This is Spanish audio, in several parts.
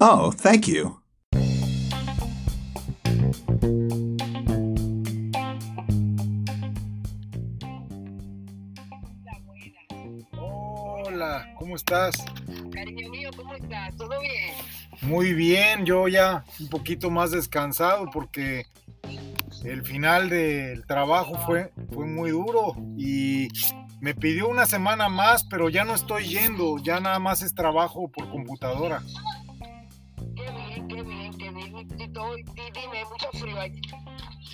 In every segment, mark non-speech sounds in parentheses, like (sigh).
Oh, thank you. Hola, ¿cómo estás? Cariño mío, ¿cómo estás? ¿Todo bien? Muy bien, yo ya un poquito más descansado porque el final del trabajo fue, fue muy duro y me pidió una semana más, pero ya no estoy yendo, ya nada más es trabajo por computadora. Qué bien, qué bien, qué bien. Mucho frío.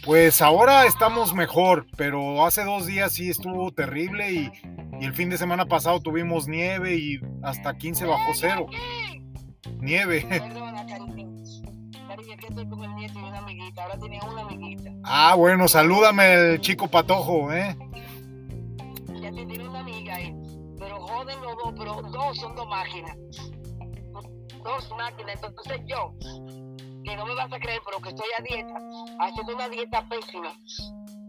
Pues ahora estamos mejor, pero hace dos días sí estuvo terrible y, el fin de semana pasado tuvimos nieve y hasta 15 bajo cero. Nieve. (laughs) Ah, bueno, salúdame el chico patojo, ¿eh? Tiene una amiga ahí. Pero joden los dos, pero dos son dos máquinas. Dos máquinas. Entonces yo, que no me vas a creer, pero que estoy a dieta, haciendo una dieta pésima,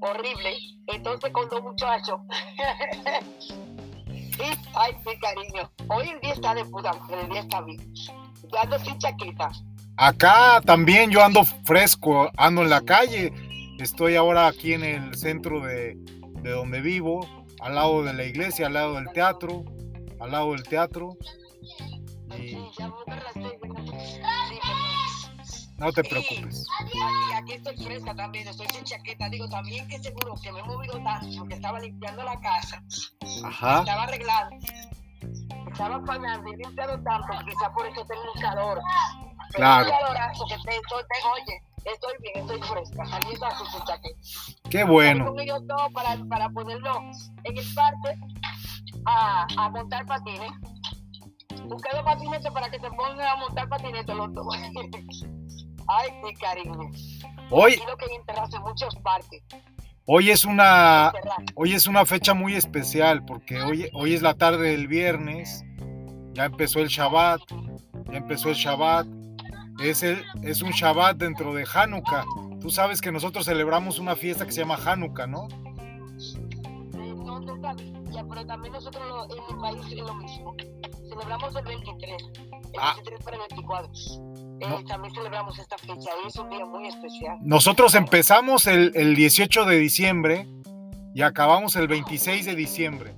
horrible. Entonces con dos muchachos. (laughs) Y, ay, mi cariño. Hoy el día está de puta, el día está bien. Yo ando sin chaqueta. Acá también yo ando fresco, ando en la calle. Estoy ahora aquí en el centro de, de donde vivo, al lado de la iglesia, al lado del teatro, al lado del teatro. Y no te preocupes. Aquí, aquí estoy fresca también, estoy sin chaqueta. Digo, también que seguro que me he movido tanto porque estaba limpiando la casa, Ajá. estaba arreglando, estaba afanando y limpiando tanto, quizá por eso tengo un calor. Pero Claro. Un calorazo que te, estoy, oye, estoy bien, estoy fresca, saliendo así sin chaqueta. Qué Salí bueno. con ellos todos para, para ponerlo en el parque a, a montar patines. Busqué dos patinetes para que se pongan a montar patinetes los dos. (laughs) Ay, mi cariño. Hoy, lo que hay en terraza en muchos parques. hoy es una, hoy es una fecha muy especial porque hoy, hoy es la tarde del viernes. Ya empezó el Shabbat. Ya empezó el Shabbat. Es, el, es un Shabbat dentro de Hanukkah. Tú sabes que nosotros celebramos una fiesta que se llama Hanukkah, ¿no? No, no sabía, pero también nosotros lo- en mi país es lo mismo. Celebramos el 23, el Ah. 23 para el 24. Eh. También celebramos esta fecha y es un día muy especial. Nosotros empezamos el, el 18 de diciembre y acabamos el 26 de diciembre.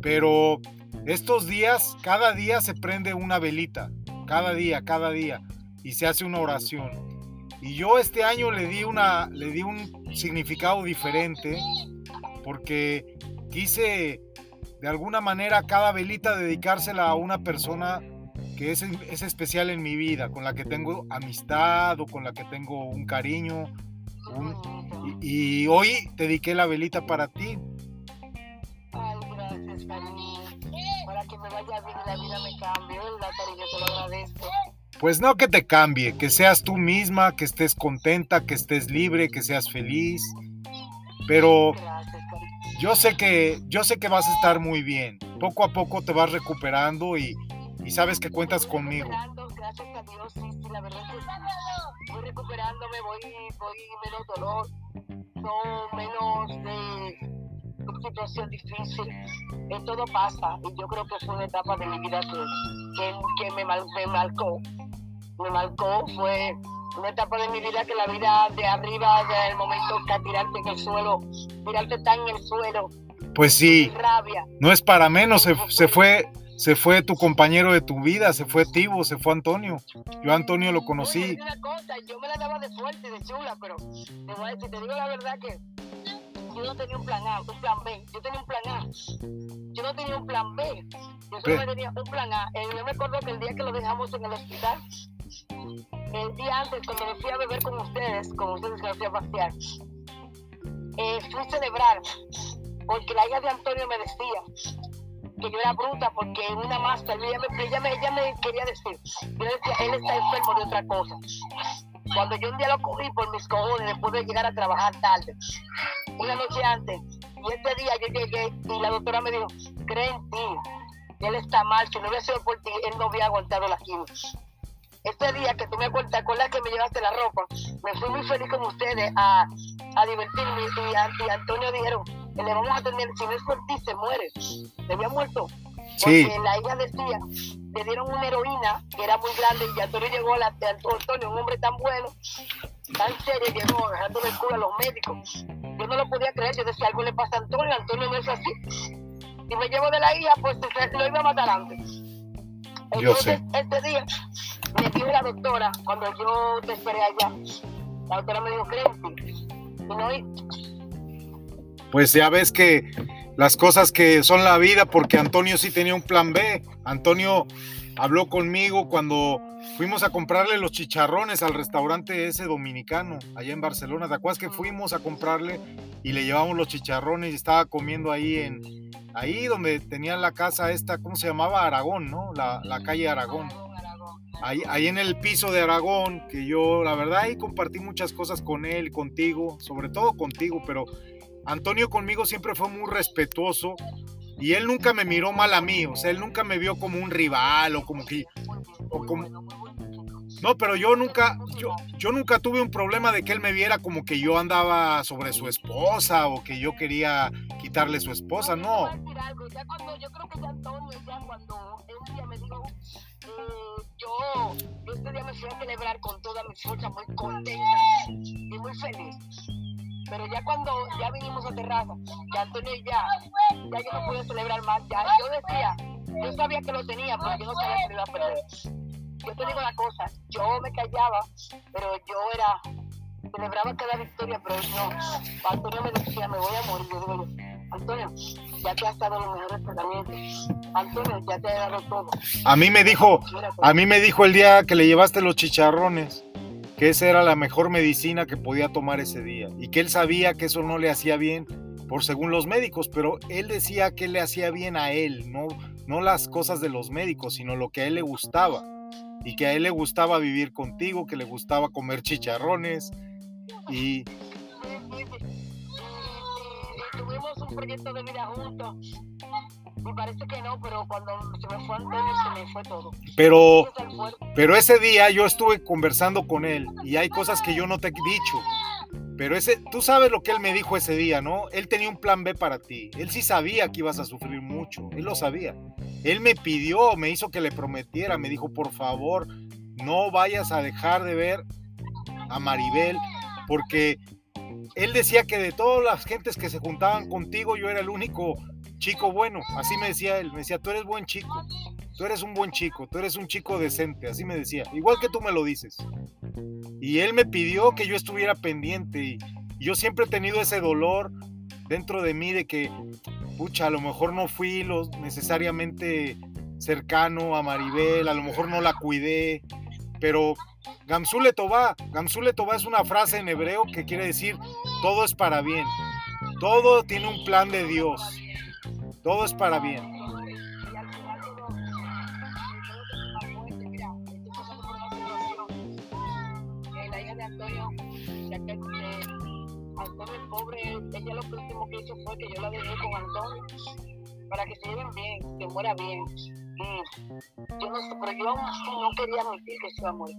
Pero estos días, cada día se prende una velita. Cada día, cada día. Y se hace una oración. Y yo este año le di, una, le di un significado diferente porque quise de alguna manera cada velita dedicársela a una persona que es, es especial en mi vida, con la que tengo amistad o con la que tengo un cariño. y, hoy te dediqué la velita para ti. Ay, gracias. Para que me vaya bien la vida me ¿verdad, Pues no que te cambie, que seas tú misma, que estés contenta, que estés libre, que seas feliz. Pero yo sé que yo sé que vas a estar muy bien. Poco a poco te vas recuperando y, y sabes que cuentas conmigo. Gracias a Dios, sí, sí, la verdad es que. Voy recuperándome, voy, voy menos dolor, no menos de situación difícil. Eh, todo pasa y yo creo que fue una etapa de mi vida que, que, que me, mal- me marcó. Me marcó, fue una etapa de mi vida que la vida de arriba, del momento que a tirarte en el suelo, tirarte tan en el suelo, Pues sí, rabia. no es para menos, se, se fue se fue tu compañero de tu vida, se fue Tibo, se fue Antonio. Yo a Antonio lo conocí. una cosa, yo me la daba de fuerte, de chula, pero te voy a decir, te digo la verdad que yo no tenía un plan A, un plan B. Yo tenía un plan A. Yo no tenía un plan B. Yo solo tenía un plan A. Eh, yo me acuerdo que el día que lo dejamos en el hospital, el día antes, cuando me fui a beber con ustedes, con ustedes que me fui a pasear, eh, fui a celebrar, porque la hija de Antonio me decía que yo era bruta porque una máscara, ella me, quería decir, yo decía, él está enfermo de otra cosa. Cuando yo un día lo cogí por mis cojones, después de llegar a trabajar tarde, una noche antes, y ese día yo llegué y la doctora me dijo, cree en ti, él está mal, si no hubiera sido por ti, él no había aguantado la quimio. Ese día que tú me acuerdas, ¿te acuerdas que me llevaste la ropa? Me fui muy feliz con ustedes a, a divertirme y, a- y Antonio dijeron, que le vamos a tener, si no es por ti, se muere. Se había muerto. Sí. Porque la hija decía le dieron una heroína que era muy grande y Antonio llegó a la Antonio, un hombre tan bueno, tan serio, llegó dejando el culo a los médicos. Yo no lo podía creer, yo decía, algo le pasa a Antonio, Antonio no es así. Y me llevo de la hija, pues lo iba a matar antes. Entonces, este día me dijo la doctora, cuando yo te esperé allá, la doctora me dijo, creo y no, pues ya ves que las cosas que son la vida, porque Antonio sí tenía un plan B. Antonio habló conmigo cuando fuimos a comprarle los chicharrones al restaurante ese dominicano allá en Barcelona. ¿Te acuerdas que fuimos a comprarle y le llevamos los chicharrones y estaba comiendo ahí en ahí donde tenía la casa esta, ¿cómo se llamaba? Aragón, ¿no? La, la calle Aragón. Ahí, ahí, en el piso de Aragón, que yo la verdad ahí compartí muchas cosas con él, contigo, sobre todo contigo, pero Antonio conmigo siempre fue muy respetuoso y él nunca me miró mal a mí, o sea, él nunca me vio como un rival o como que... No, pero yo nunca, yo, yo nunca tuve un problema de que él me viera como que yo andaba sobre su esposa o que yo quería quitarle su esposa, no. Ya yo creo que ya Antonio, ya cuando un día me dijo, eh, yo, este día me fui a celebrar con toda mi fuerza, muy contenta y muy feliz pero ya cuando ya vinimos a terraza, ya Antonio ya, ya yo no pude celebrar más, ya yo decía, yo sabía que lo tenía, pero yo no sabía que lo iba a perder. Yo te digo una cosa, yo me callaba, pero yo era, celebraba cada victoria, pero no, Antonio me decía, me voy a morir, yo digo Antonio, ya te has dado los mejores tratamientos. Antonio, ya te he dado todo. A mí me dijo, a mí me dijo el día que le llevaste los chicharrones que esa era la mejor medicina que podía tomar ese día y que él sabía que eso no le hacía bien por según los médicos, pero él decía que le hacía bien a él, no, no las cosas de los médicos, sino lo que a él le gustaba y que a él le gustaba vivir contigo, que le gustaba comer chicharrones y tuvimos un proyecto de vida juntos me parece que no, pero cuando se me fue Antonio se me fue todo. Pero, pero ese día yo estuve conversando con él y hay cosas que yo no te he dicho. Pero ese, tú sabes lo que él me dijo ese día, ¿no? Él tenía un plan B para ti. Él sí sabía que ibas a sufrir mucho. Él lo sabía. Él me pidió, me hizo que le prometiera, me dijo, por favor, no vayas a dejar de ver a Maribel, porque él decía que de todas las gentes que se juntaban contigo, yo era el único chico bueno, así me decía él, me decía, tú eres buen chico, tú eres un buen chico, tú eres un chico decente, así me decía, igual que tú me lo dices. Y él me pidió que yo estuviera pendiente y, yo siempre he tenido ese dolor dentro de mí de que, pucha, a lo mejor no fui lo necesariamente cercano a Maribel, a lo mejor no la cuidé, pero Gamsule Toba, Gamsule Toba es una frase en hebreo que quiere decir todo es para bien, todo tiene un plan de Dios. Todo es para bien. Ella lo último que hizo fue que yo la dejé con Antonio para que se lleven bien, que muera bien. Y yo no pero yo no quería admitir que se iba a morir.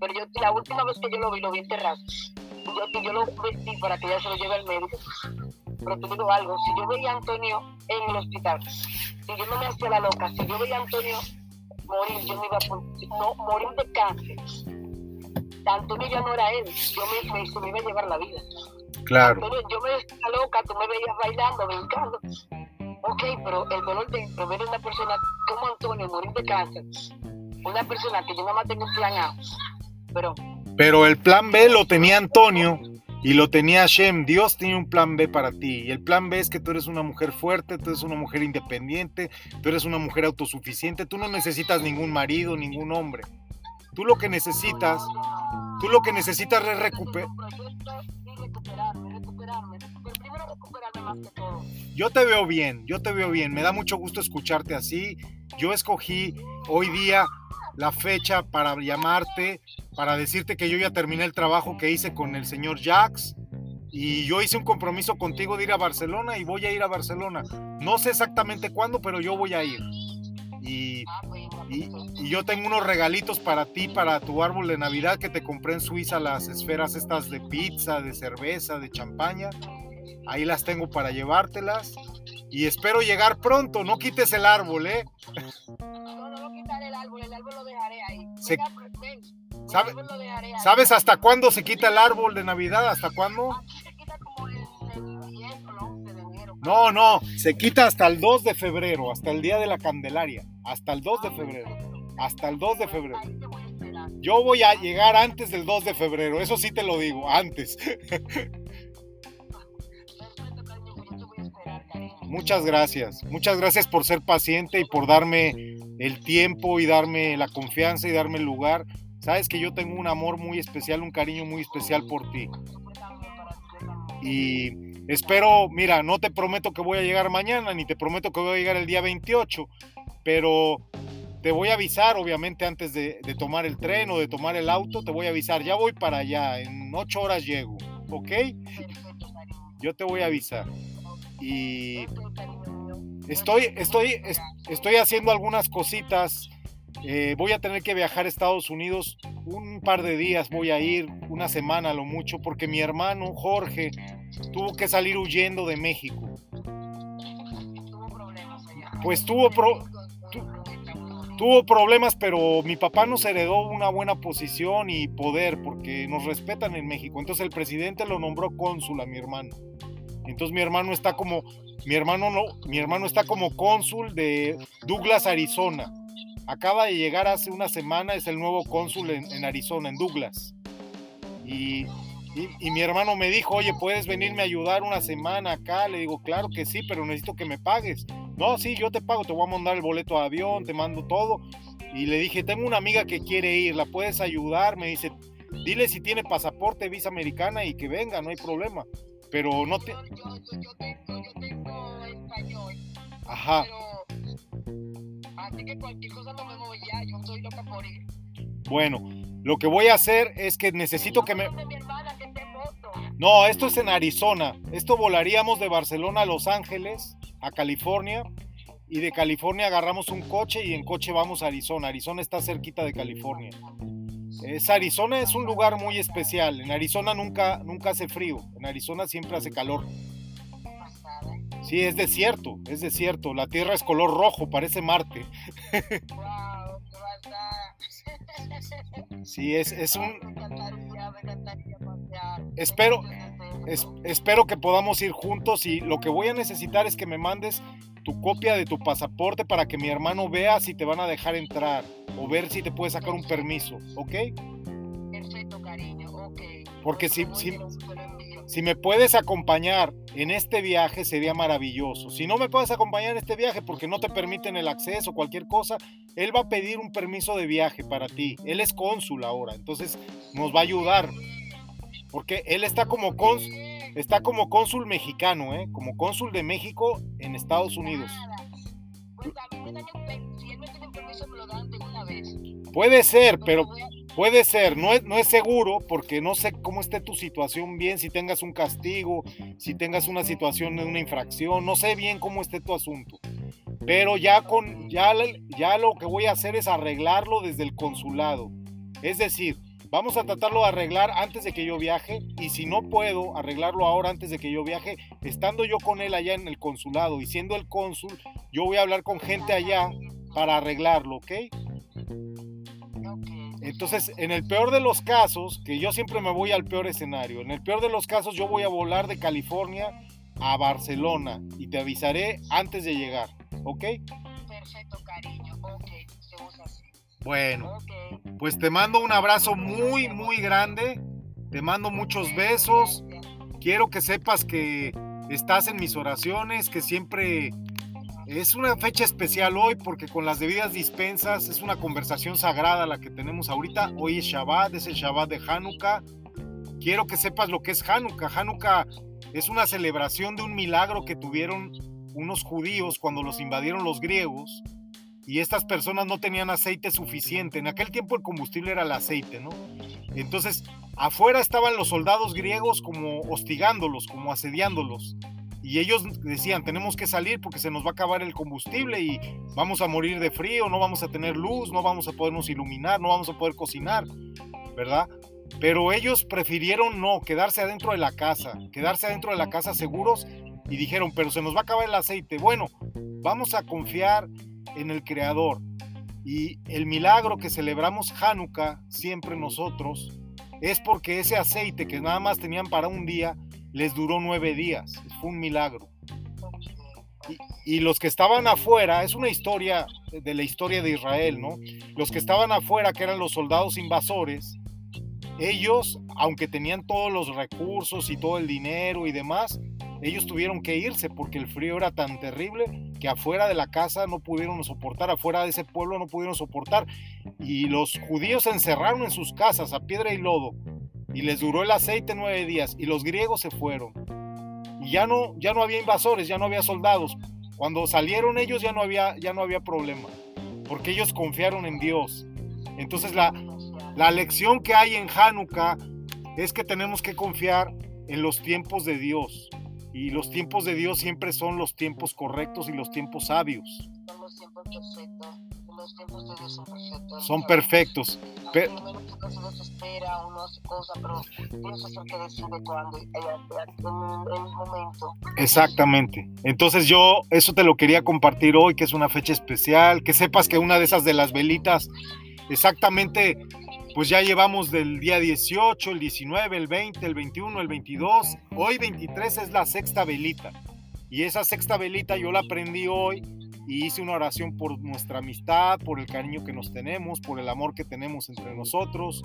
Pero yo, la última vez que yo lo vi, lo vi enterrado. Yo, yo lo vestí para que ella se lo lleve al médico pero te digo algo, si yo veía a Antonio en el hospital, si yo no me hacía la loca, si yo veía a Antonio morir, yo me iba a no, morir de cáncer. Antonio ya no era él, yo me, me iba a llevar la vida. Claro. Antonio, yo me hacía loca, tú me veías bailando, brincando. Ok, pero el dolor de ver a una persona como Antonio morir de cáncer, una persona que yo nada más tengo un plan A, pero... Pero el plan B lo tenía Antonio y lo tenía Hashem, Dios tiene un plan B para ti. Y el plan B es que tú eres una mujer fuerte, tú eres una mujer independiente, tú eres una mujer autosuficiente, tú no necesitas ningún marido, ningún hombre. Tú lo que necesitas, tú lo que necesitas es recuperar. Yo te veo bien, yo te veo bien, me da mucho gusto escucharte así. Yo escogí hoy día la fecha para llamarte, para decirte que yo ya terminé el trabajo que hice con el señor Jax y yo hice un compromiso contigo de ir a Barcelona y voy a ir a Barcelona. No sé exactamente cuándo, pero yo voy a ir. Y, y, yo tengo unos regalitos para ti, para tu árbol de Navidad que te compré en Suiza, las esferas estas de pizza, de cerveza, de champaña. Ahí las tengo para llevártelas. Y espero llegar pronto, no quites el árbol, ¿eh? no quitaré el árbol, el árbol lo dejaré ahí. Se- Venga, ven, el ¿Sabe- árbol lo dejaré ahí. ¿Sabes hasta cuándo se quita el árbol de Navidad? ¿Hasta cuándo? No, no, se quita hasta el 2 de febrero, hasta el día de la Candelaria, hasta el 2 de febrero, hasta el 2 de febrero. Yo voy a llegar antes del 2 de febrero, eso sí te lo digo, antes. (laughs) Muchas gracias, muchas gracias por ser paciente y por darme el tiempo y darme la confianza y darme el lugar. Sabes que yo tengo un amor muy especial, un cariño muy especial por ti. Y espero, mira, no te prometo que voy a llegar mañana, ni te prometo que voy a llegar el día 28, pero te voy a avisar, obviamente, antes de, de tomar el tren o de tomar el auto, te voy a avisar, ya voy para allá, en ocho horas llego, ¿ok? Yo te voy a avisar. Y estoy, estoy, estoy haciendo algunas cositas. eh, voy a tener que viajar a Estados Unidos un par de días, voy a ir una semana lo mucho, porque mi hermano Jorge tuvo que salir huyendo de México. Tuvo problemas allá. Pues tuvo pro- tu- Tuvo problemas, pero mi papá nos heredó una buena posición y poder porque nos respetan en México. Entonces el presidente lo nombró cónsul a mi hermano. Entonces mi hermano está como mi hermano no, mi hermano está como cónsul de Douglas, Arizona. Acaba de llegar hace una semana, es el nuevo cónsul en, en Arizona, en Douglas. Y, y- y mi hermano me dijo, oye, ¿puedes venirme a ayudar una semana acá? Le digo, claro que sí, pero necesito que me pagues. No, sí, yo te pago, te voy a mandar el boleto de avión, te mando todo. Y le dije, tengo una amiga que quiere ir, ¿la puedes ayudar? Me dice, dile si tiene pasaporte, visa americana y que venga, no hay problema. Pero no te... Yo, yo, yo, yo tengo, yo tengo español, Ajá, pero así que cualquier cosa no me voy ya, yo estoy loca por ir. bueno, lo que voy a hacer es que necesito que me... No, esto es en Arizona. Esto volaríamos de Barcelona a Los Ángeles, a California. Y de California agarramos un coche y en coche vamos a Arizona. Arizona está cerquita de California. Es Arizona es un lugar muy especial. En Arizona nunca, nunca hace frío. En Arizona siempre hace calor. Sí, es desierto, es desierto. La tierra es color rojo, parece Marte. Wow. (laughs) Sí, es, es un... Me encantaría, me encantaría pasear. Espero- deseos. es- espero que podamos ir juntos y lo que voy a necesitar es que me mandes tu copia de tu pasaporte para que mi hermano vea si te van a dejar entrar o ver si te puede sacar un permiso, ¿ok? Perfecto, cariño, ok. Porque si- si- Si me puedes acompañar en este viaje sería maravilloso. Si no me puedes acompañar en este viaje porque no te permiten el acceso o cualquier cosa, él va a pedir un permiso de viaje para ti. Él es cónsul ahora, entonces nos va a ayudar. Porque él está como cónsul, está como cónsul mexicano, ¿eh? Como cónsul de México en Estados Unidos. Puede ser, pero Puede ser, no es, no es seguro porque no sé cómo esté tu situación bien, si tengas un castigo, si tengas una situación de una infracción, no sé bien cómo esté tu asunto. Pero ya con ya, ya lo que voy a hacer es arreglarlo desde el consulado. Es decir, vamos a tratarlo de arreglar antes de que yo viaje y si no puedo arreglarlo ahora antes de que yo viaje, estando yo con él allá en el consulado y siendo el cónsul, yo voy a hablar con gente allá para arreglarlo, ¿ok? Entonces, en el peor de los casos, que yo siempre me voy al peor escenario, en el peor de los casos yo voy a volar de California a Barcelona y te avisaré antes de llegar, ¿ok? Perfecto, cariño. Ok, hacemos así. Bueno, pues te mando un abrazo muy, muy grande, te mando muchos besos, quiero que sepas que estás en mis oraciones, que siempre es una fecha especial hoy porque con las debidas dispensas es una conversación sagrada la que tenemos ahorita. Hoy es Shabbat, es el Shabbat de Hanukkah. Quiero que sepas lo que es Hanukkah. Hanukkah es una celebración de un milagro que tuvieron unos judíos cuando los invadieron los griegos y estas personas no tenían aceite suficiente. En aquel tiempo el combustible era el aceite, ¿no? Entonces, afuera estaban los soldados griegos como hostigándolos, como asediándolos. Y ellos decían, tenemos que salir porque se nos va a acabar el combustible y vamos a morir de frío, no vamos a tener luz, no vamos a podernos iluminar, no vamos a poder cocinar, ¿verdad? Pero ellos prefirieron no, quedarse adentro de la casa, quedarse adentro de la casa seguros y dijeron, pero se nos va a acabar el aceite. Bueno, vamos a confiar en el Creador. Y el milagro que celebramos Hanukkah siempre nosotros es porque ese aceite que nada más tenían para un día les duró nueve días. Fue un milagro. Y, los que estaban afuera, es una historia de la historia de Israel, ¿no? Los que estaban afuera, que eran los soldados invasores, ellos, aunque tenían todos los recursos y todo el dinero y demás, ellos tuvieron que irse porque el frío era tan terrible que afuera de la casa no pudieron soportar, afuera de ese pueblo no pudieron soportar. Y los judíos encerraron en sus casas a piedra y lodo y les duró el aceite nueve días y los griegos se fueron. Y ya no, ya no había invasores, ya no había soldados. Cuando salieron ellos ya no había, ya no había problema porque ellos confiaron en Dios. Entonces la, la lección que hay en Hanukkah es que tenemos que confiar en los tiempos de Dios. Y los tiempos de Dios siempre son los tiempos correctos y los tiempos sabios. Son los tiempos. Los tiempos de Dios son perfectos. Son perfectos. Pero, uno se espera, uno hace cosas, pero Dios es el que decide cuándo, en el momento. Exactamente. Entonces yo eso te lo quería compartir hoy, que es una fecha especial, que sepas que una de esas de las velitas, exactamente pues ya llevamos del día 18, el 19, el 20, el 21, el 22. Hoy 23 es la sexta velita. Y esa sexta velita yo la aprendí hoy y hice una oración por nuestra amistad, por el cariño que nos tenemos, por el amor que tenemos entre nosotros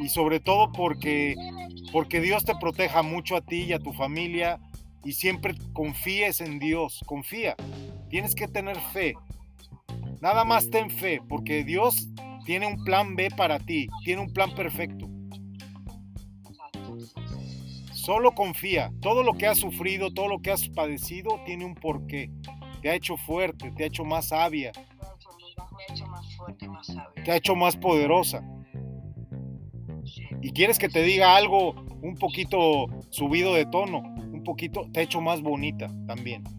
y sobre todo porque, porque Dios te proteja mucho a ti y a tu familia y siempre confíes en Dios, confía. Tienes que tener fe. Nada más ten fe, porque Dios tiene un plan B para ti, tiene un plan perfecto. Solo confía, todo lo que has sufrido, todo lo que has padecido tiene un porqué. Te ha hecho fuerte, te ha hecho más sabia. Te ha hecho más poderosa. Y quieres que te diga algo un poquito subido de tono, un poquito, te ha hecho más bonita también. (laughs)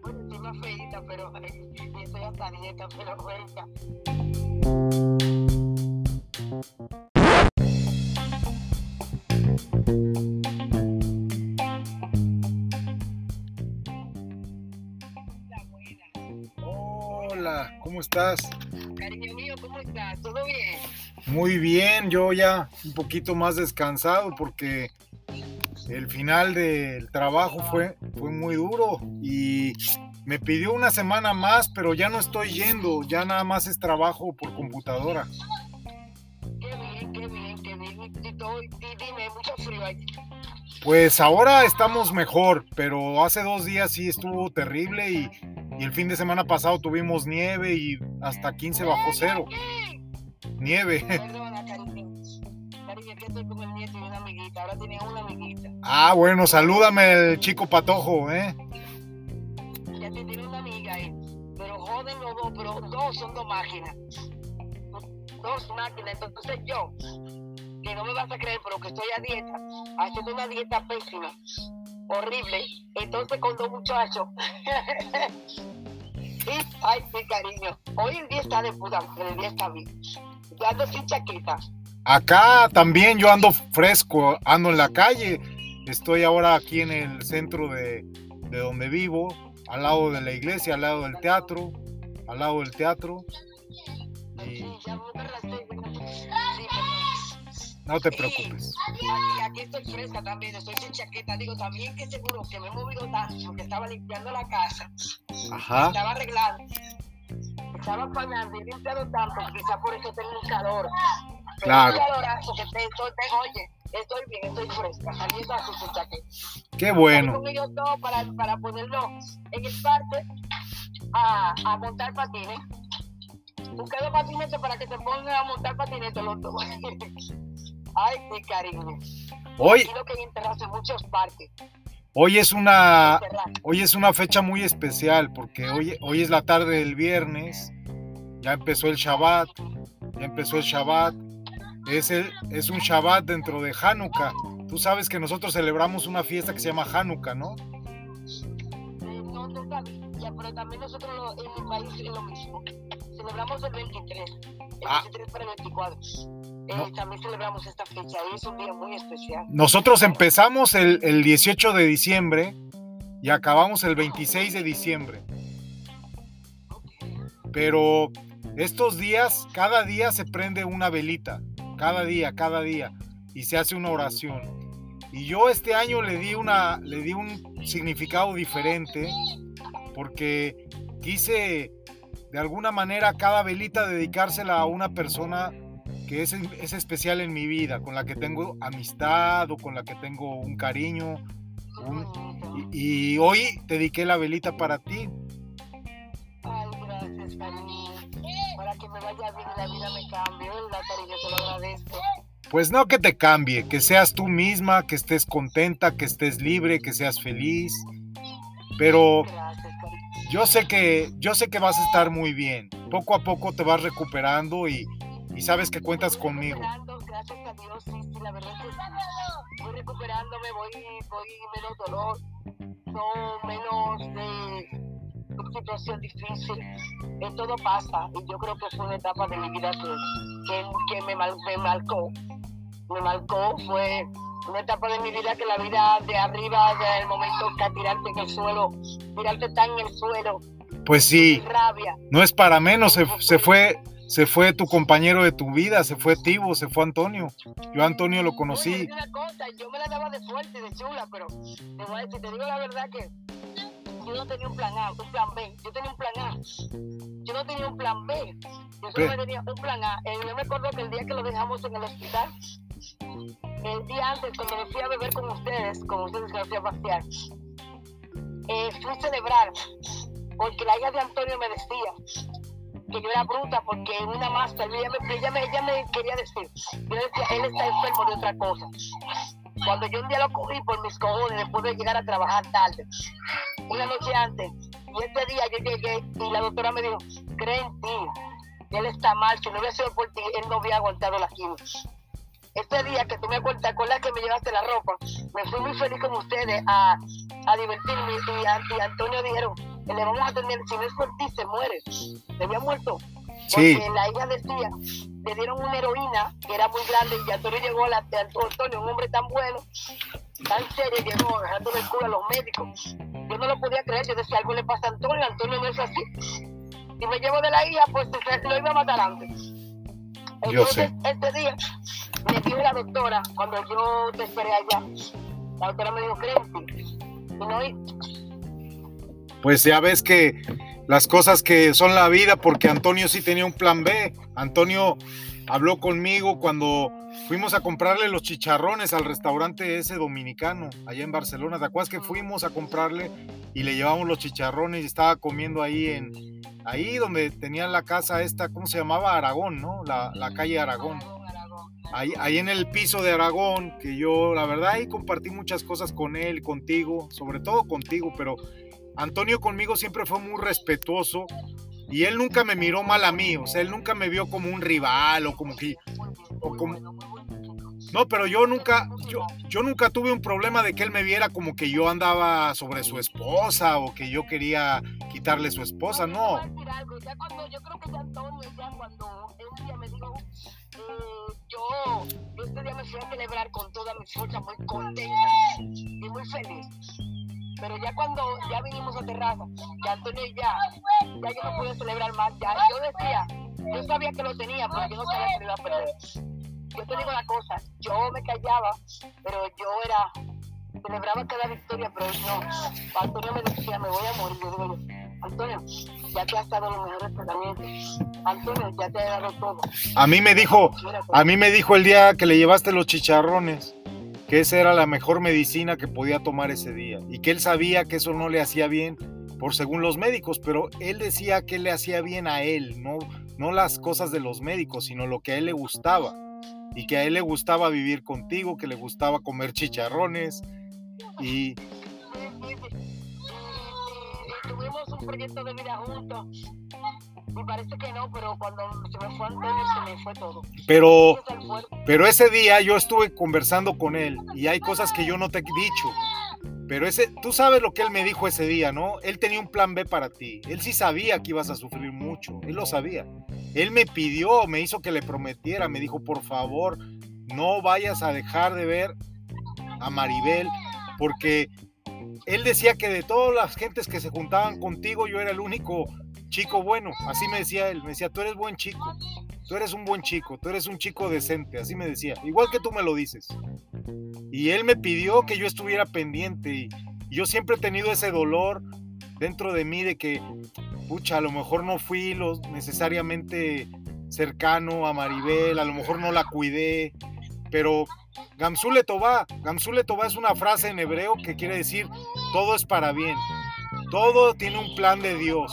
Bueno, estoy más feita, pero estoy hasta dieta, pero feita. Hola, ¿cómo estás? Cariño mío, ¿cómo estás? ¿Todo bien? Muy bien, yo ya un poquito más descansado porque el final del trabajo fue, fue muy duro y me pidió una semana más, pero ya no estoy yendo, ya nada más es trabajo por computadora. Pues ahora estamos mejor, pero hace dos días sí estuvo terrible y, y el fin de semana pasado tuvimos nieve y hasta 15 bajo cero. Nieve. Ah, bueno, salúdame el chico patojo, ¿eh? Ya te tiene una amiga ahí. Pero joden los dos, pero dos son dos máquinas. Dos máquinas. Entonces yo, que no me vas a creer, pero que estoy a dieta, haciendo una dieta pésima, horrible. Entonces con dos muchachos. (laughs) y, ay, mi cariño. Hoy el día está de puta, pero el día está bien. Yo ando sin chaqueta. Acá también yo ando fresco, ando en la calle. Estoy ahora aquí en el centro de, de donde vivo, al lado de la iglesia, al lado del teatro, al lado del teatro. Y no te preocupes. Aquí, aquí estoy fresca también, estoy sin chaqueta. Digo, también que seguro que me he movido tanto porque estaba limpiando la casa, Ajá. estaba arreglando, estaba apañando y limpiando tanto, quizá por eso tengo un calor. Pero Claro. Un calorazo que te, estoy, te- oye, estoy bien, estoy fresca, saliendo así sin chaqueta. Qué bueno. Con ellos dos para, para ponerlo en el parque a, a montar patines. Busqué dos patinetes para que se pongan a montar patinetes los dos. (laughs) Ay, mi cariño. Hoy, Aquí lo que hay en muchos parques. hoy es una, hoy es una fecha muy especial porque hoy, hoy es la tarde del viernes. Ya empezó el Shabbat. Ya empezó el Shabbat. Es, el, es un Shabbat dentro de Hanukkah. Tú sabes que nosotros celebramos una fiesta que se llama Hanukkah, ¿no? No, no sabía, pero también nosotros lo- en mi país es lo mismo. Celebramos el 23. El Ah. 23 para el 24. Eh, también celebramos esta fecha y es un día muy especial. Nosotros empezamos el, el 18 de diciembre y acabamos el 26 de diciembre. Pero estos días, cada día se prende una velita, cada día, cada día, y se hace una oración. Y yo este año le di, una, le di un significado diferente porque quise de alguna manera cada velita dedicársela a una persona que es, es, especial en mi vida, con la que tengo amistad o con la que tengo un cariño. y, y, hoy dediqué la velita para ti. Ay, gracias, cariño. Para que me vaya bien la vida me cambie, ¿verdad, cariño? Te lo agradezco. Pues no que te cambie, que seas tú misma, que estés contenta, que estés libre, que seas feliz. Pero Gracias, yo sé que yo sé que vas a estar muy bien. Poco a poco te vas recuperando y, y sabes que cuentas Voy conmigo. Gracias a Dios, sí, sí, la verdad es que voy recuperándome, voy, voy menos dolor, no menos de situación difícil. Eh, todo pasa y yo creo que fue una etapa de mi vida que, que, que me, mal- me marcó. Me marcó, fue una etapa de mi vida que la vida de arriba, del momento que tirarte en el suelo, tirarte tan en el suelo, Pues sí, rabia. no es para menos, se, se fue se fue tu compañero de tu vida, se fue Tibo, se fue Antonio. Yo a Antonio lo conocí. una cosa, yo me la daba de fuerte, de chula, pero te voy a decir, te digo la verdad que yo no tenía un plan A, un plan B. Yo tenía un plan A. Yo no tenía un plan B. Yo solo tenía un plan A. Eh, yo me acuerdo que el día que lo dejamos en el hospital, el día antes, cuando me fui a beber con ustedes, con ustedes que me fui a pasear, eh, fui a celebrar, porque la hija de Antonio me decía que yo era bruta porque una máscara, ella me, ella me, ella me quería decir, yo decía, él está enfermo de otra cosa. Cuando yo un día lo cogí por mis cojones, después de llegar a trabajar tarde, una noche antes, y este día yo llegué y la doctora me dijo, cree en ti, él está mal, si no hubiera sido por ti, él no había aguantado la quimio. Este día que tú me acuerdas, ¿te acuerdas que me llevaste la ropa? Me fui muy feliz con ustedes a, a divertirme y, y Antonio dijeron, "Eh, le vamos a tener, si no es por ti, se muere. Se había muerto. Sí. Porque la hija decía, le dieron una heroína que era muy grande y Antonio llegó a la, de Antonio, un hombre tan bueno, tan serio, llegó dejándole el culo a los médicos. Yo no lo podía creer, yo decía, algo le pasa a Antonio, Antonio no es así. Si me llevo de la hija, pues lo iba a matar antes. Yo Entonces, este día me dijo la doctora, cuando yo te esperé allá, la doctora me dijo, ti. Y no, Pues ya ves que las cosas que son la vida, porque Antonio sí tenía un plan B. Antonio habló conmigo cuando fuimos a comprarle los chicharrones al restaurante ese dominicano allá en Barcelona. ¿Te acuerdas que fuimos a comprarle y le llevamos los chicharrones y estaba comiendo ahí en ahí donde tenía la casa esta, ¿cómo se llamaba? Aragón, ¿no? La, la calle Aragón. Ahí, ahí en el piso de Aragón, que yo la verdad ahí compartí muchas cosas con él, contigo, sobre todo contigo, pero Antonio conmigo siempre fue muy respetuoso y él nunca me miró mal a mí, o sea, él nunca me vio como un rival o como que... O como-. No, pero yo nunca, yo, yo nunca tuve un problema de que él me viera como que yo andaba sobre su esposa o que yo quería quitarle su esposa, no. yo creo que ya Antonio, ya cuando un día me dijo, eh, yo este día me fui a celebrar con toda mi fuerza, muy contenta y muy feliz. Pero ya cuando ya vinimos a terraza, ya Antonio ya, ya yo no pude celebrar más, ya yo decía, yo sabía que lo tenía, pero yo no sabía que lo iba a perder. Yo te digo una cosa, yo me callaba, pero yo era, celebraba cada victoria, pero no. Antonio me decía, me voy a morir. Yo digo, Antonio, ya te has dado los mejores tratamientos. Antonio, ya te he dado todo. A mí me dijo, Mira, a mí me dijo el día que le llevaste los chicharrones que esa era la mejor medicina que podía tomar ese día y que él sabía que eso no le hacía bien por según los médicos, pero él decía que le hacía bien a él, no, no las cosas de los médicos, sino lo que a él le gustaba y que a él le gustaba vivir contigo, que le gustaba comer chicharrones y tuvimos un proyecto de vida juntos. Me parece que no, pero cuando se me fue Antonio se me fue todo. pero pero ese día yo estuve conversando con él y hay cosas que yo no te he dicho Pero ese, tú sabes lo que él me dijo ese día, ¿no? Él tenía un plan B para ti. Él sí sabía que ibas a sufrir mucho. Él lo sabía. Él me pidió, me hizo que le prometiera. Me dijo, por favor, no vayas a dejar de ver a Maribel. Porque él decía que de todas las gentes que se juntaban contigo, yo era el único chico bueno. Así me decía él. Me decía, tú eres buen chico. Tú eres un buen chico. Tú eres un chico decente. Así me decía. Igual que tú me lo dices. Y él me pidió que yo estuviera pendiente y yo siempre he tenido ese dolor dentro de mí de que, pucha, a lo mejor no fui lo necesariamente cercano a Maribel, a lo mejor no la cuidé, pero Gamsule Toba, Gamsule Toba es una frase en hebreo que quiere decir todo es para bien, todo tiene un plan de Dios,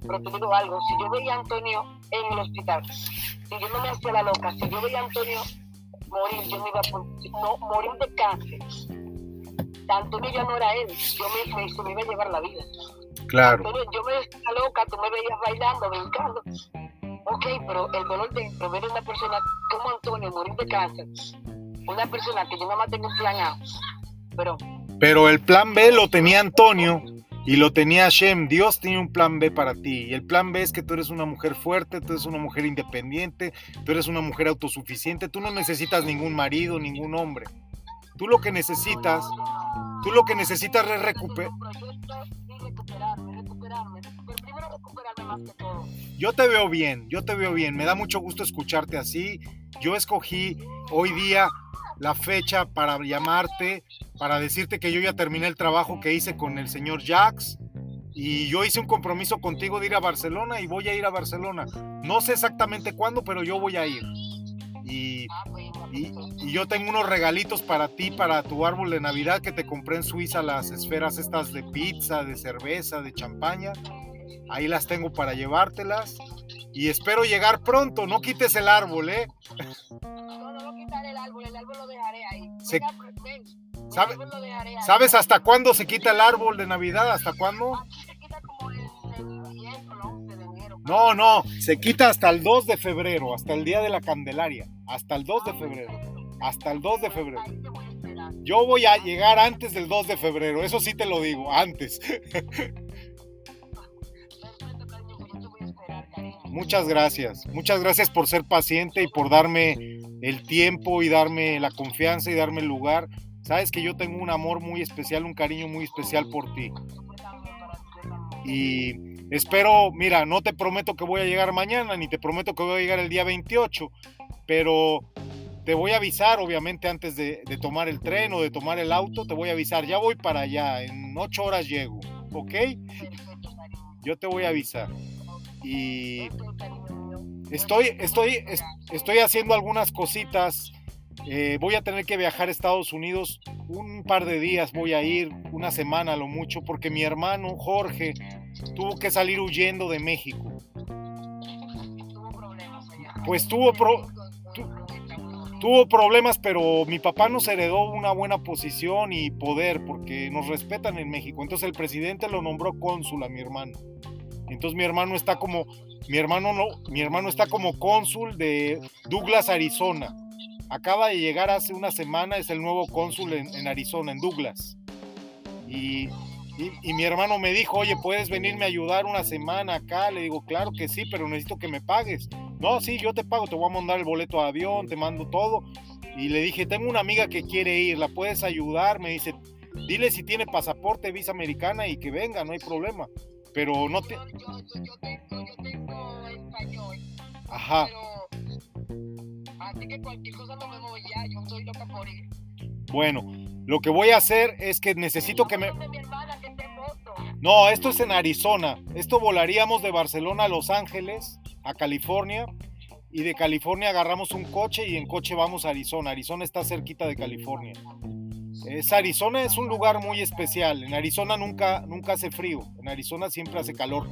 Pero te digo algo, si yo veía a Antonio en el hospital, si yo no me hacía la loca, si yo veía a Antonio morir, yo me iba a no, morir de cáncer. Antonio ya no era él, yo me, me, me iba a llevar la vida. Claro. yo me decía loca, tú me veías bailando, brincando. Ok, pero el dolor de ver una persona como Antonio morir de cáncer, una persona que yo nada más tengo un plan A, pero... Pero el plan B lo tenía Antonio y lo tenía Hashem. Dios tiene un plan B para ti. Y el plan B es que tú eres una mujer fuerte, tú eres una mujer independiente, tú eres una mujer autosuficiente, tú no necesitas ningún marido, ningún hombre. Tú lo que necesitas, tú lo que necesitas es recuperar yo te veo bien, yo te veo bien. Me da mucho gusto escucharte así. Yo escogí hoy día la fecha para llamarte, para decirte que yo ya terminé el trabajo que hice con el señor Jax. Y yo hice un compromiso contigo de ir a Barcelona y voy a ir a Barcelona. No sé exactamente cuándo, pero yo voy a ir. Y, y, yo tengo unos regalitos para ti, para tu árbol de Navidad que te compré en Suiza, las esferas estas de pizza, de cerveza, de champaña. Ahí las tengo para llevártelas. Y espero llegar pronto. No quites el árbol, ¿eh? El árbol. El árbol lo dejaré ahí. ¿Sabes hasta cuándo se quita el árbol de Navidad? ¿Hasta cuándo? Ah, se quita como el, 10 o 11 de enero. No, no. Se quita hasta el 2 de febrero. Hasta el día de la Candelaria. Hasta el 2 de febrero. Hasta el 2 de febrero. Yo voy a llegar antes del 2 de febrero. Eso sí te lo digo. Antes. (laughs) Muchas gracias. Muchas gracias por ser paciente y por darme el tiempo y darme la confianza y darme el lugar. Sabes que yo tengo un amor muy especial, un cariño muy especial por ti. Y espero, mira, no te prometo que voy a llegar mañana, ni te prometo que voy a llegar el día 28, pero te voy a avisar, obviamente, antes de, tomar el tren o de tomar el auto, te voy a avisar, ya voy para allá, en ocho horas llego, ¿ok? Yo te voy a avisar y estoy, estoy, estoy haciendo algunas cositas. Eh, voy a tener que viajar a Estados Unidos un par de días, voy a ir una semana a lo mucho, porque mi hermano Jorge tuvo que salir huyendo de México. Pues tuvo, tuvo problemas, pero mi papá nos heredó una buena posición y poder, porque nos respetan en México. Entonces el presidente lo nombró cónsul a mi hermano. Entonces mi hermano está como, mi hermano no, mi hermano está como cónsul de Douglas, Arizona. Acaba de llegar hace una semana, es el nuevo cónsul en, Arizona, en Douglas. Y, y, mi hermano me dijo, oye, ¿puedes venirme a ayudar una semana acá? Le digo, claro que sí, pero necesito que me pagues. No, sí, yo te pago, te voy a mandar el boleto de avión, te mando todo. Y le dije, tengo una amiga que quiere ir, ¿la puedes ayudar? Me dice, dile si tiene pasaporte, visa americana y que venga, no hay problema pero no te... Yo, tengo, español. Ajá. Así que cualquier cosa no me voy ya, yo estoy loca por ir. Bueno, lo que voy a hacer es que necesito que me... No, esto es en Arizona. Esto volaríamos de Barcelona a Los Ángeles, a California, y de California agarramos un coche y en coche vamos a Arizona. Arizona está cerquita de California. Es Arizona es un lugar muy especial. En Arizona nunca, nunca hace frío. En Arizona siempre hace calor.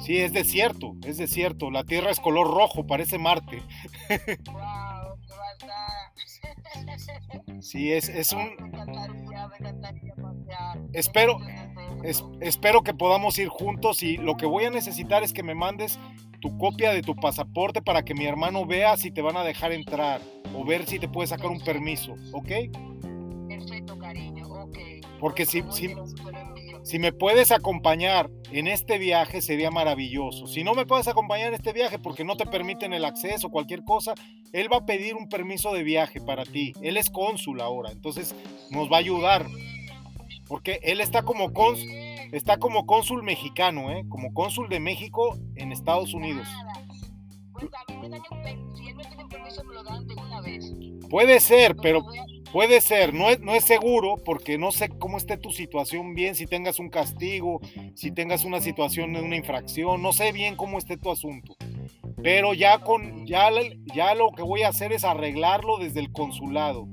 Sí, es desierto, es desierto. La tierra es color rojo, parece Marte. Wow, (laughs) Sí, es, es un... Me encantaría, me encantaría pasear. Espero, es- espero que podamos ir juntos y lo que voy a necesitar es que me mandes tu copia de tu pasaporte para que mi hermano vea si te van a dejar entrar o ver si te puede sacar un permiso, ¿ok? Perfecto, cariño, ok. Porque si- si-. Si me puedes acompañar en este viaje sería maravilloso. Si no me puedes acompañar en este viaje porque no te permiten el acceso o cualquier cosa, él va a pedir un permiso de viaje para ti. Él es cónsul ahora, entonces nos va a ayudar porque él está como cónsul, está como cónsul mexicano, ¿eh? Como cónsul de México en Estados Unidos. Pues. Puede ser, pero Puede ser, no es, no es seguro porque no sé cómo esté tu situación bien, si tengas un castigo, si tengas una situación de una infracción, no sé bien cómo esté tu asunto. Pero ya con ya, ya lo que voy a hacer es arreglarlo desde el consulado.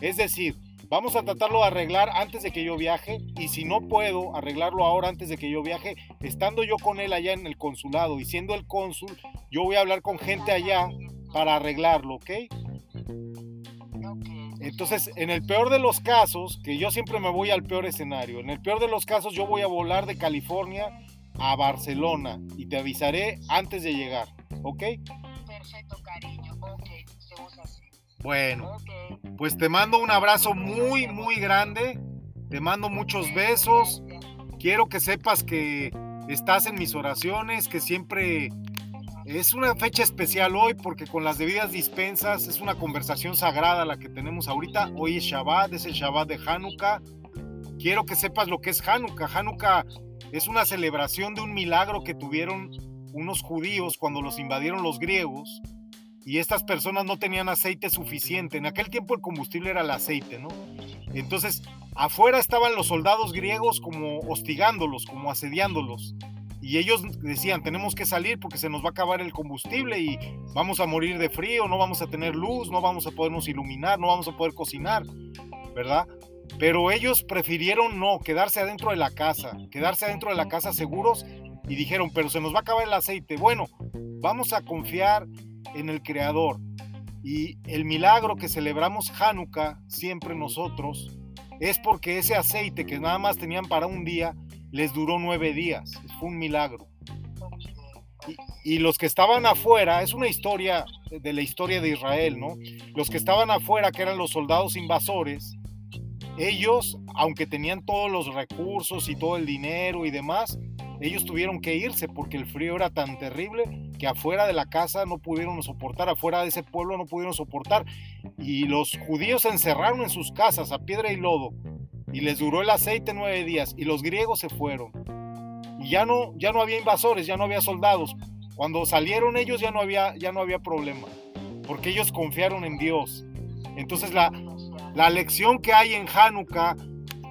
Es decir, vamos a tratarlo de arreglar antes de que yo viaje y si no puedo arreglarlo ahora antes de que yo viaje, estando yo con él allá en el consulado y siendo el cónsul, yo voy a hablar con gente allá para arreglarlo, ¿ok? Entonces, en el peor de los casos, que yo siempre me voy al peor escenario, en el peor de los casos yo voy a volar de California a Barcelona y te avisaré antes de llegar, ¿ok? Perfecto, cariño. Bueno, pues te mando un abrazo muy, muy grande, te mando muchos besos, quiero que sepas que estás en mis oraciones, que siempre es una fecha especial hoy porque con las debidas dispensas es una conversación sagrada la que tenemos ahorita. Hoy es Shabbat, es el Shabbat de Hanukkah. Quiero que sepas lo que es Hanukkah. Hanukkah es una celebración de un milagro que tuvieron unos judíos cuando los invadieron los griegos y estas personas no tenían aceite suficiente. En aquel tiempo el combustible era el aceite, ¿no? Entonces, afuera estaban los soldados griegos como hostigándolos, como asediándolos. Y ellos decían, tenemos que salir porque se nos va a acabar el combustible y vamos a morir de frío, no vamos a tener luz, no vamos a podernos iluminar, no vamos a poder cocinar, ¿verdad? Pero ellos prefirieron no, quedarse adentro de la casa, quedarse adentro de la casa seguros y dijeron, pero se nos va a acabar el aceite. Bueno, vamos a confiar en el Creador. Y el milagro que celebramos Hanukkah siempre nosotros es porque ese aceite que nada más tenían para un día les duró nueve días. Fue un milagro. Y, y los que estaban afuera, es una historia de la historia de Israel, ¿no? Los que estaban afuera, que eran los soldados invasores, ellos, aunque tenían todos los recursos y todo el dinero y demás, ellos tuvieron que irse porque el frío era tan terrible que afuera de la casa no pudieron soportar, afuera de ese pueblo no pudieron soportar. Y los judíos se encerraron en sus casas a piedra y lodo y les duró el aceite nueve días y los griegos se fueron. Y ya no, ya no había invasores, ya no había soldados. Cuando salieron ellos ya no había, ya no había problema, porque ellos confiaron en Dios. Entonces la, la lección que hay en Hanukkah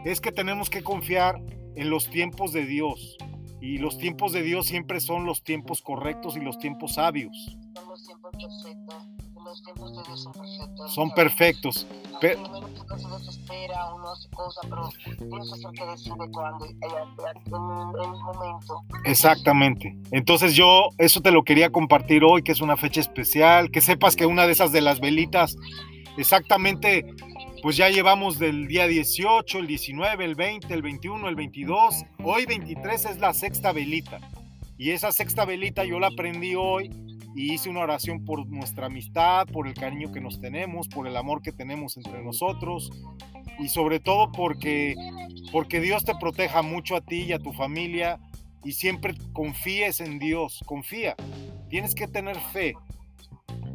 es que tenemos que confiar en los tiempos de Dios. Y los tiempos de Dios siempre son los tiempos correctos y los tiempos sabios. Son los tiempos perfectos. Los tiempos de Dios son perfectos. Son perfectos. Pe- Aunque uno se desespera, uno hace cosas, pero Dios es el que decide cuándo, en un en un momento. Exactamente. Entonces yo eso te lo quería compartir hoy, que es una fecha especial, que sepas que una de esas de las velitas, exactamente, pues ya llevamos del día 18, el 19, el 20, el 21, el 22, hoy 23 es la sexta velita. Y esa sexta velita yo la aprendí hoy y hice una oración por nuestra amistad, por el cariño que nos tenemos, por el amor que tenemos entre nosotros y sobre todo porque porque Dios te proteja mucho a ti y a tu familia y siempre confíes en Dios, confía. Tienes que tener fe.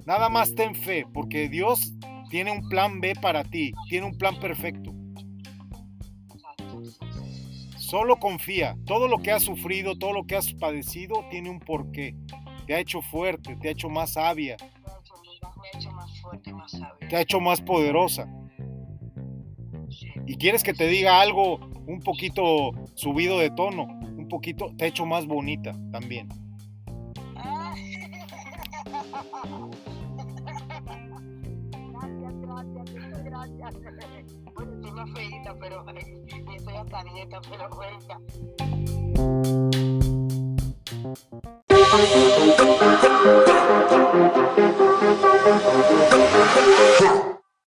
Nada más ten fe, porque Dios tiene un plan B para ti, tiene un plan perfecto. Solo confía. Todo lo que has sufrido, todo lo que has padecido, tiene un porqué. Te ha hecho fuerte, te ha hecho más sabia, te ha hecho más poderosa. Y quieres que te diga algo un poquito subido de tono, un poquito, te ha hecho más bonita también. Feita, pero y estoy hasta dieta, pero. Huh.